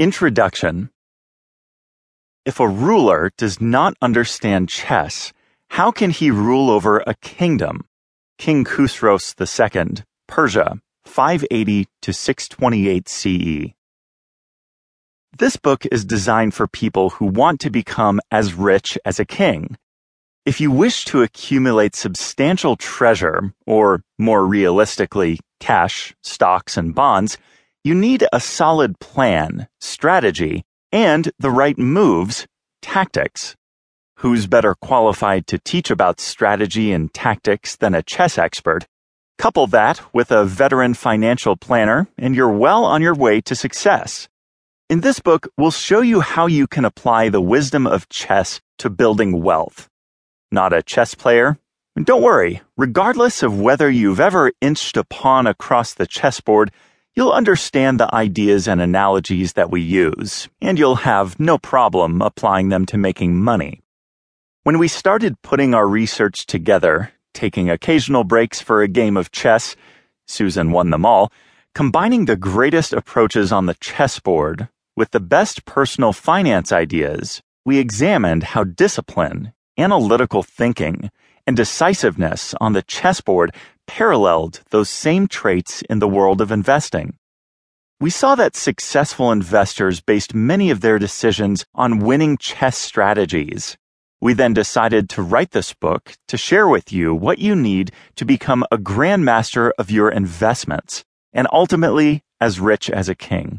Introduction If a ruler does not understand chess, how can he rule over a kingdom? King Khusros II, Persia, 580 to 628 CE. This book is designed for people who want to become as rich as a king. If you wish to accumulate substantial treasure, or more realistically, cash, stocks, and bonds, you need a solid plan, strategy, and the right moves, tactics. Who's better qualified to teach about strategy and tactics than a chess expert? Couple that with a veteran financial planner, and you're well on your way to success. In this book, we'll show you how you can apply the wisdom of chess to building wealth. Not a chess player? Don't worry, regardless of whether you've ever inched a pawn across the chessboard, You'll understand the ideas and analogies that we use, and you'll have no problem applying them to making money. When we started putting our research together, taking occasional breaks for a game of chess, Susan won them all, combining the greatest approaches on the chessboard with the best personal finance ideas, we examined how discipline, analytical thinking, and decisiveness on the chessboard paralleled those same traits in the world of investing. We saw that successful investors based many of their decisions on winning chess strategies. We then decided to write this book to share with you what you need to become a grandmaster of your investments and ultimately as rich as a king.